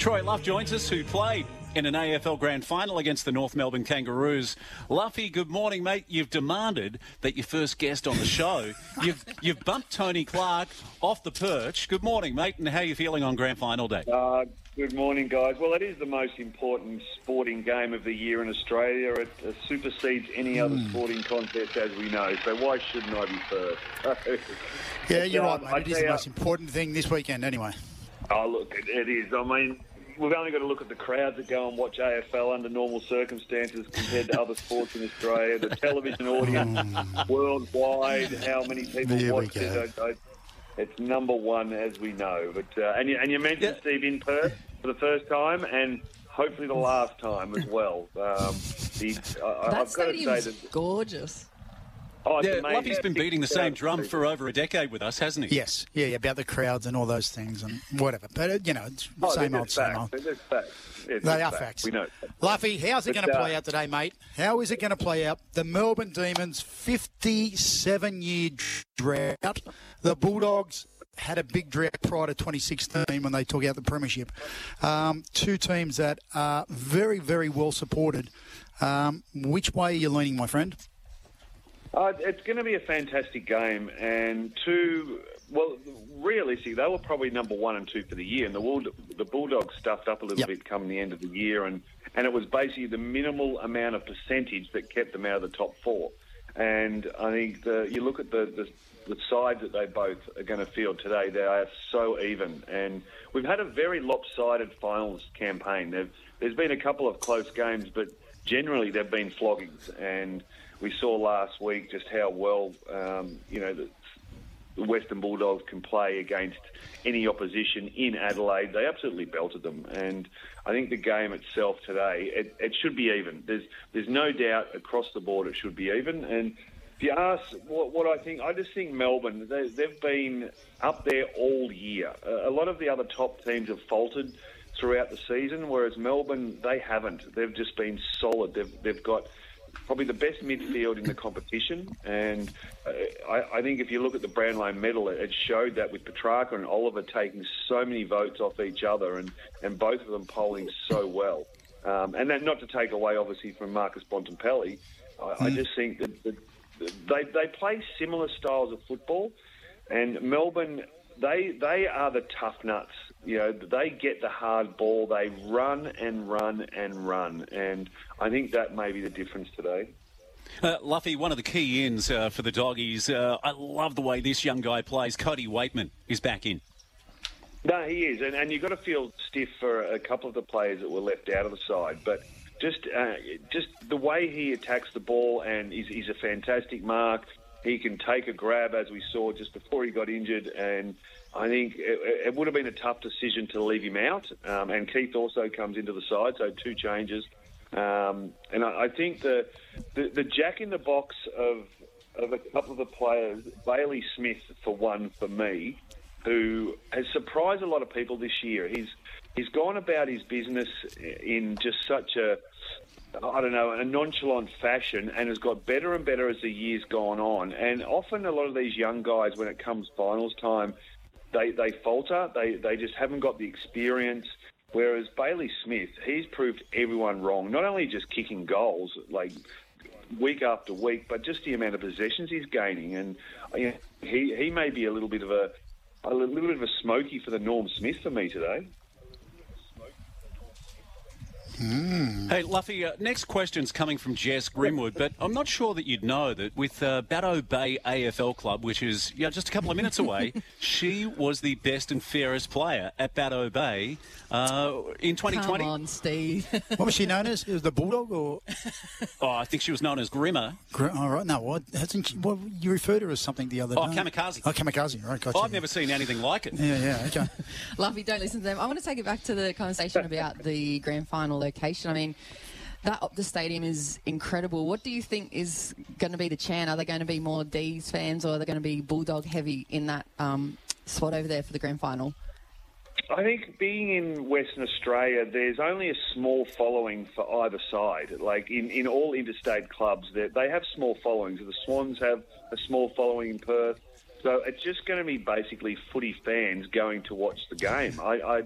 Troy Luff joins us, who played in an AFL Grand Final against the North Melbourne Kangaroos. Luffy, good morning, mate. You've demanded that your first guest on the show. You've you've bumped Tony Clark off the perch. Good morning, mate, and how are you feeling on Grand Final day? Uh, good morning, guys. Well, it is the most important sporting game of the year in Australia. It uh, supersedes any other Hmm. sporting contest, as we know. So why shouldn't I be first? Yeah, you're Um, right, I mate. It is tell the you- most important thing this weekend, anyway. Oh, look, it, it is. I mean, we've only got to look at the crowds that go and watch AFL under normal circumstances compared to other sports in Australia. The television audience worldwide, how many people There watch it. I, I, it's number one, as we know. But uh, and you, and you mentioned Yeah. Steve in Perth for the first time, and hopefully the last time as well. Um, the, I, I- That I've got to say that. gorgeous. Oh, it's Yeah, amazing. Luffy's been beating the same drum for over a decade with us, hasn't he? Yes, yeah, yeah, about the crowds and all those things and whatever. But, uh, you know, it's Oh, same old, same old. They're just facts. They're They just are facts. We know. Luffy, how's it going to uh, play out today, mate? How is it going to play out? The Melbourne Demons' 57 year drought. The Bulldogs had a big drought prior to 2016 when they took out the Premiership. Um, two teams that are very, very well supported. Um, which way are you leaning, my friend? Uh, it's going to be a fantastic game, and two. Well, realistically, they were probably number one and two for the year, and the Bull, the Bulldogs stuffed up a little Yep. bit come the end of the year, and and it was basically the minimal amount of percentage that kept them out of the top four. And I think the, you look at the, the the sides that they both are going to field today; they are so even, and we've had a very lopsided finals campaign. There've, there's been a couple of close games, but generally they've been floggings, and we saw last week just how well um, you know the, the Western Bulldogs can play against any opposition in Adelaide. They absolutely belted them, and I think the game itself today it, it should be even. There's there's no doubt across the board it should be even, and. If you ask what, what I think, I just think Melbourne, they, they've been up there all year. A lot of the other top teams have faltered throughout the season, whereas Melbourne, they haven't. They've just been solid. They've, they've got probably the best midfield in the competition. And uh, I, I think if you look at the Brownlow medal, it, showed that with Petracca and Oliver taking so many votes off each other and, and both of them polling so well. Um, and that not to take away, obviously, from Marcus Bontempelli. I, I just think that, that they, they play similar styles of football. And Melbourne, they they are the tough nuts. You know, they get the hard ball. They run and run and run, and I think that may be the difference today. Uh, Luffy, one of the key ins uh, for the doggies. Uh, I love the way this young guy plays. Cody Weightman is back in. No, he is, and, and you've got to feel stiff for a couple of the players that were left out of the side. But just uh, just the way he attacks the ball, and he's, he's a fantastic mark. He can take a grab, as we saw just before he got injured, and I think it, it would have been a tough decision to leave him out. Um, and Keath also comes into the side, so two changes. Um, and I, I think the, the the jack in the box of of a couple of the players, Bailey Smith for one for me, who has surprised a lot of people this year. He's he's gone about his business in just such a I don't know, a nonchalant fashion and has got better and better as the years gone on. And often a lot of these young guys, when it comes finals time, they, they falter. They, they just haven't got the experience. Whereas Bailey Smith, he's proved everyone wrong, not only just kicking goals, like week after week, but just the amount of possessions he's gaining. And you know, he, he may be a little bit of a, a little bit of a smoky for the Norm Smith for me today. Hey, Luffy, uh, next question's coming from Jess Grimwood, but I'm not sure that you'd know that with uh, Batto Bay AFL Club, which is you know, just a couple of minutes away, she was the best and fairest player at Batto Bay uh, in 2020. Come on, Steve. What was she known as? It was the Bulldog or? Oh, I think she was known as Grimmer. Gr- All right, no, what hasn't she? What you referred to her as something the other day. Oh, day? kamikaze. Oh, kamikaze. Right, gotcha. I've never seen anything like it. Yeah, yeah, okay. Luffy, don't listen to them. I want to take it back to the conversation about the grand final location. I mean, that Optus Stadium is incredible. What do you think is going to be the chant? Are they going to be more D's fans or are they going to be Bulldog heavy in that um, spot over there for the grand final? I think being in Western Australia, there's only a small following for either side. Like in, in all interstate clubs, they they have small followings. The Swans have a small following in Perth. So it's just going to be basically footy fans going to watch the game. I, I,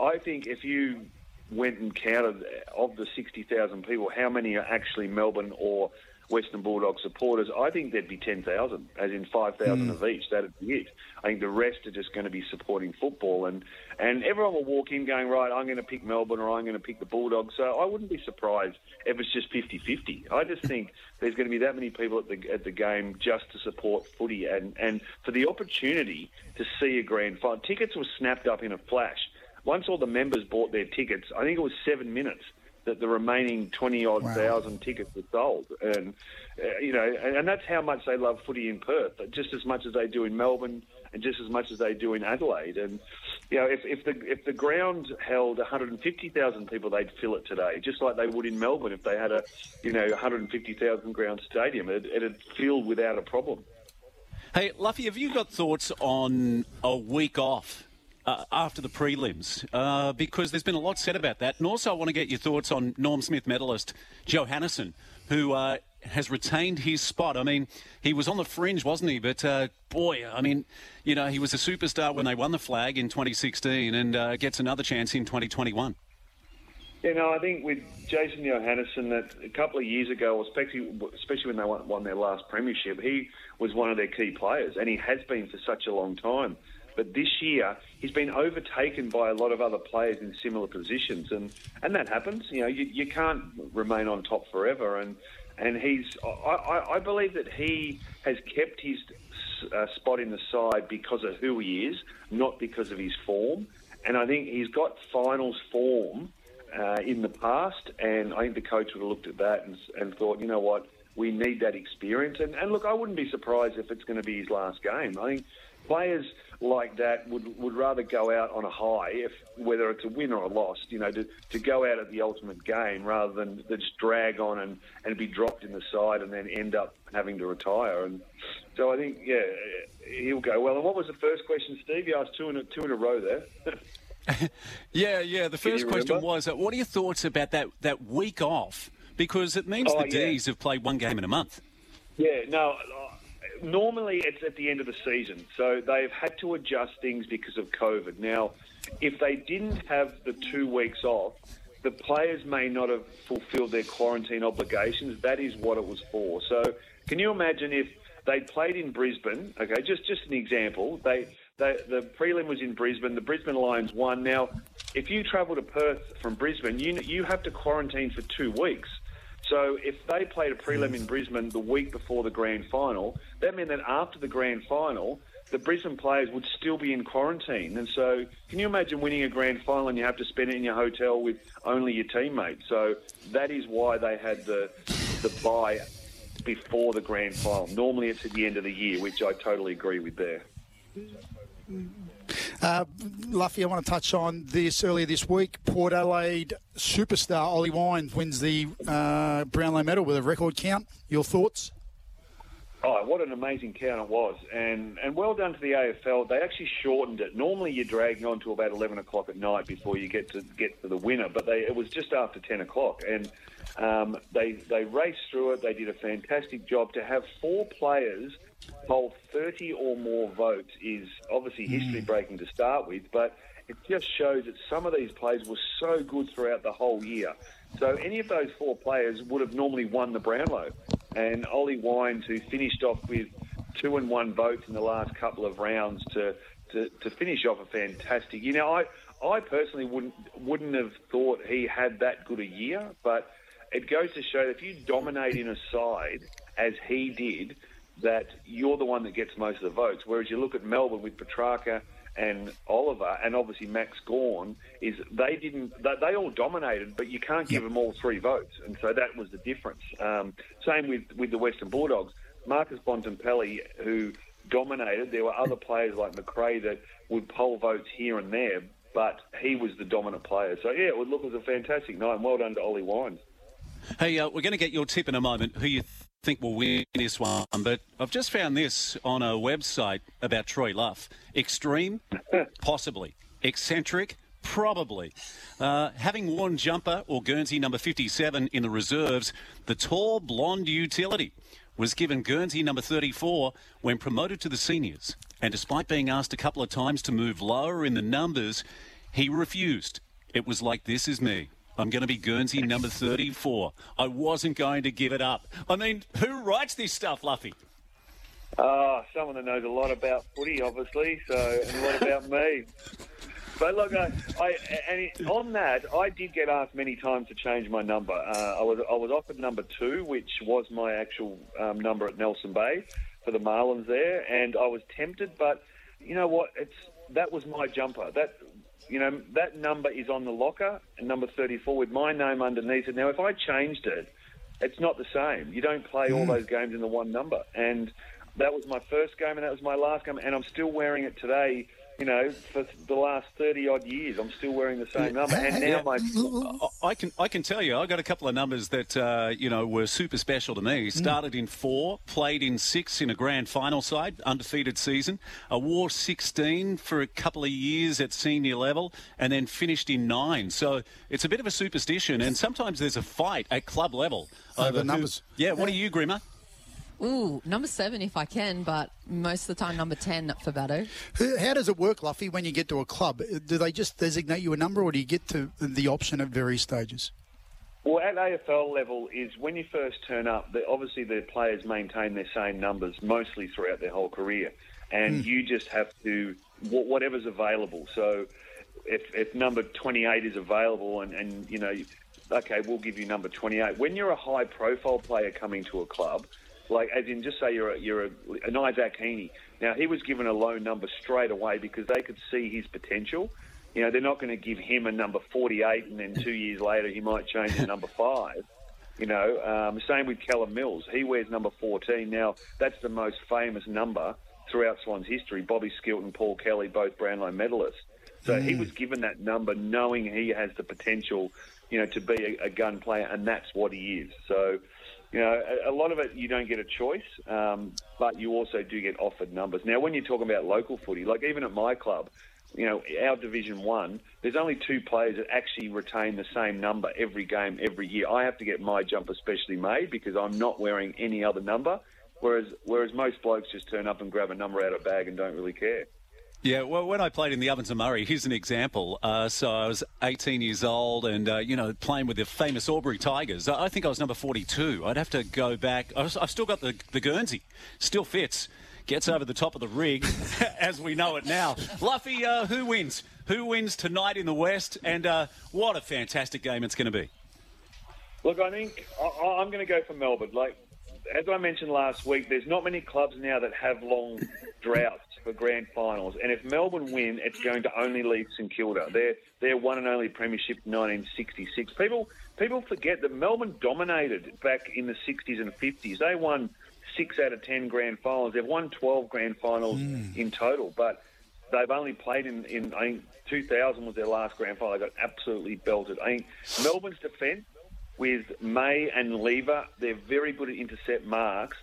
I think if you went and counted of the 60,000 people, how many are actually Melbourne or Western Bulldog supporters, I think there'd be 10,000, as in 5,000 hmm. of each. That'd be it. I think the rest are just going to be supporting football. And, and everyone will walk in going, right, I'm going to pick Melbourne or I'm going to pick the Bulldogs. So I wouldn't be surprised if it's just 50 50. I just think there's going to be that many people at the, at the game just to support footy and, and for the opportunity to see a grand final. Tickets were snapped up in a flash. Once all the members bought their tickets, I think it was seven minutes that the remaining 20 odd Wow. thousand tickets were sold. And, uh, you know, and, and that's how much they love footy in Perth, just as much as they do in Melbourne and just as much as they do in Adelaide. And, you know, if, if, the, if the ground held 150,000 people, they'd fill it today, just like they would in Melbourne if they had a, you know, 150,000 ground stadium. It, it'd fill without a problem. Hey, Luffy, have you got thoughts on a week off uh, after the prelims? Uh, because there's been a lot said about that. And also, I want to get your thoughts on Norm Smith medalist Johannisen, who uh, has retained his spot. I mean, he was on the fringe, wasn't he? But uh, boy, I mean, you know, he was a superstar when they won the flag in 2016 and uh, gets another chance in 2021. You know, I think with Jason Johannisen, that a couple of years ago, especially especially when they won, won their last premiership, he was one of their key players, and he has been for such a long time. But this year, he's been overtaken by a lot of other players in similar positions, and, and that happens. You know, you, you can't remain on top forever, and and he's. I, I, believe that he has kept his uh, spot in the side because of who he is, not because of his form. And I think he's got finals form uh, in the past, and I think the coach would have looked at that and, and thought, you know what, we need that experience. And, and look, I wouldn't be surprised if it's going to be his last game. I think players like that would, would rather go out on a high, if whether it's a win or a loss, you know, to, to go out at the ultimate game rather than just drag on and, and be dropped in the side and then end up having to retire. And so I think, yeah, he'll go well. And what was the first question, Steve? You asked two in a, two in a row there. Yeah, yeah. The first question remember? was, uh, what are your thoughts about that, that week off? Because it means Oh, the yeah. D's have played one game in a month. Yeah, no. Normally, it's at the end of the season, so they've had to adjust things because of COVID. Now, if they didn't have the two weeks off, the players may not have fulfilled their quarantine obligations. That is what it was for. So, can you imagine if they played in Brisbane? Okay, just just an example. They, they the prelim was in Brisbane. The Brisbane Lions won. Now, if you travel to Perth from Brisbane, you you have to quarantine for two weeks. So if they played a prelim in Brisbane the week before the grand final, that meant that after the grand final, the Brisbane players would still be in quarantine. And so, can you imagine winning a grand final and you have to spend it in your hotel with only your teammates? So that is why they had the the bye before the grand final. Normally, it's at the end of the year, which I totally agree with there. Mm-hmm. Uh, Luffy, I want to touch on this earlier this week. Port Adelaide superstar Ollie Wines wins the uh, Brownlow medal with a record count. Your thoughts? Oh, what an amazing count it was. And and well done to the AFL. They actually shortened it. Normally you're dragging on to about 11 o'clock at night before you get to get to the winner, but they it was just after 10 o'clock. And um, they, they raced through it. They did a fantastic job. To have four players hold 30 or more votes is obviously history hmm. breaking to start with, but it just shows that some of these players were so good throughout the whole year. So any of those four players would have normally won the Brownlow. And Ollie Wines, who finished off with two and one votes in the last couple of rounds to, to, to finish off a fantastic. You know, I, I personally wouldn't wouldn't have thought he had that good a year, but it goes to show that if you dominate in a side as he did, that you're the one that gets most of the votes. Whereas you look at Melbourne with Petracca and Oliver, and obviously Max Gawn, is they didn't they, they all dominated, but you can't give them all three votes, and so that was the difference. Um, same with with the Western Bulldogs. Marcus Bontempelli, who dominated. There were other players like McRae that would poll votes here and there, but he was the dominant player. So yeah, it would look as a fantastic night. Well done to Ollie Wines. Hey, uh, we're going to get your tip in a moment. Who you think will win this one? But I've just found this on a website about Troy Luff. Extreme, possibly. Eccentric, Probably. Uh, having worn jumper or Guernsey number 57 in the reserves, the tall blonde utility was given Guernsey number 34 when promoted to the seniors. And despite being asked a couple of times to move lower in the numbers, he refused. It was like, this is me. I'm going to be Guernsey number 34. I wasn't going to give it up. I mean, who writes this stuff, Luffy? Ah, someone that knows a lot about footy, obviously, so and a lot about me. But look, I, I and on that, I did get asked many times to change my number. Uh, I was I was offered number two, which was my actual um, number at Nelson Bay for the Marlins there, and I was tempted, but you know what? It's that was my jumper. That you know that number is on the locker, number thirty-four, with my name underneath it. Now, if I changed it, it's not the same. You don't play all mm. those games in the one number, and that was my first game, and that was my last game, and I'm still wearing it today you know, for the last thirty odd years, I'm still wearing the same number, and now my. I can I can tell you, I got a couple of numbers that uh, you know were super special to me. Started in four, played in six in a grand final side, undefeated season. I wore 16 for a couple of years at senior level, and then finished in nine. So it's a bit of a superstition, and sometimes there's a fight at club level Over who- numbers. yeah, what are you, Grimmer? Ooh, number seven if I can, but most of the time number 10 for Batto. How does it work, Luffy, when you get to a club? Do they just designate you a number or do you get to the option at various stages? Well, at AFL level is when you first turn up. The, obviously, the players maintain their same numbers mostly throughout their whole career, and hmm. you just have to whatever's available. So, if, if number 28 is available, and, and you know, okay, we'll give you number 28. When you're a high-profile player coming to a club, like as in just say you're a, you're a, an Isaac Heaney. Now he was given a low number straight away because they could see his potential. You know, they're not going to give him a number 48 and then two years later he might change to number five. You know, um, same with Callum Mills. He wears number 14. Now, that's the most famous number throughout Swans history. Bobby Skilton, Paul Kelly, both Brownlow medalists. So he was given that number knowing he has the potential, you know, to be a, a gun player, and that's what he is. So, you know, a, a lot of it you don't get a choice, um, but you also do get offered numbers. Now, when you're talking about local footy, like even at my club, you know, our Division One, there's only two players that actually retain the same number every game, every year. I have to get my jumper specially made because I'm not wearing any other number. Whereas, whereas most blokes just turn up and grab a number out of a bag and don't really care. Yeah, well, when I played in the Ovens of Murray, here's an example. Uh, so I was 18 years old and, uh, you know, playing with the famous Albury Tigers. I think I was number 42. I'd have to go back. I I've still got the, the Guernsey. Still fits. Gets over the top of the rig, as we know it now. Luffy, uh, who wins? Who wins tonight in the West? And uh, what a fantastic game it's going to be. Look, I think I, I'm going to go for Melbourne. Like as I mentioned last week, there's not many clubs now that have long droughts for grand finals, and if Melbourne win, it's going to only leave St Kilda. They're they're one and only premiership in 1966. People people forget that Melbourne dominated back in the 60s and 50s. They won six out of ten grand finals. They've won 12 grand finals hmm. in total, but they've only played in, in I think 2000 was their last grand final. They got absolutely belted. I think Melbourne's defence with May and Lever, they're very good at intercept marks.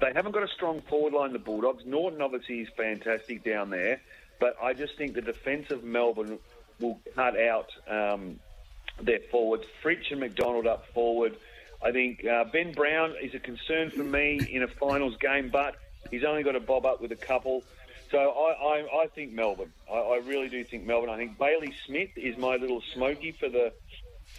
They haven't got a strong forward line, the Bulldogs. Naughton obviously is fantastic down there, but I just think the defence of Melbourne will cut out um, their forwards. Fritsch and McDonald up forward. I think uh, Ben Brown is a concern for me in a finals game, but he's only got to bob up with a couple. So I, I, I think Melbourne. I, I really do think Melbourne. I think Bailey Smith is my little smoky for the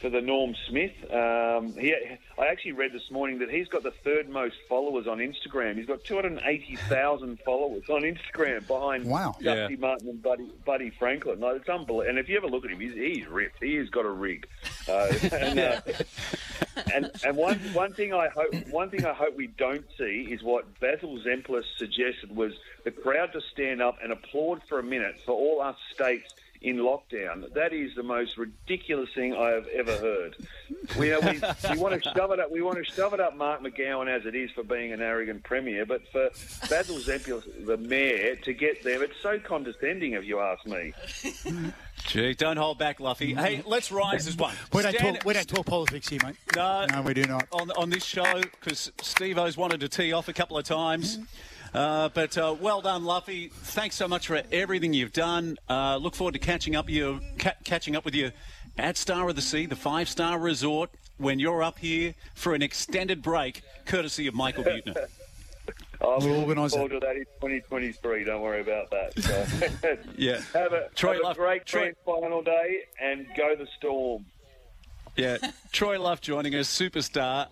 for the Norm Smith. Um, he, I actually read this morning that he's got the third most followers on Instagram. He's got 280,000 followers on Instagram behind Wow. Dusty Yeah. Martin and Buddy, Buddy Franklin. Like, it's unbelievable. And if you ever look at him, he's, he's ripped. He has got a rig. Uh, and, uh, and and one one thing I hope one thing I hope we don't see is what Basil Zempilas suggested was the crowd to stand up and applaud for a minute for all us states in lockdown. That is the most ridiculous thing I have ever heard. We, we, we want to shove it up. We want to shove it up Mark McGowan as it is for being an arrogant premier, but for Basil Zempilas, the mayor, to get there, it's so condescending, if you ask me. Gee, don't hold back, Luffy. Mm. Hey, let's rise as one. We don't, Stand- talk, we don't talk politics here, mate. No, No, we do not. on on this show because Steve O's wanted to tee off a couple of times. Uh, but uh, well done, Luffy. Thanks so much for everything you've done. Uh, look forward to catching up you ca- catching up with you at Star of the Sea, the five star resort, when you're up here for an extended break, courtesy of Michael Butner. I'm We'll looking organise forward to that in 2023. Don't worry about that. So, Yeah. have a, Troy have a Luff- great Troy- final day and go the storm. Yeah, Troy Luff joining us, superstar.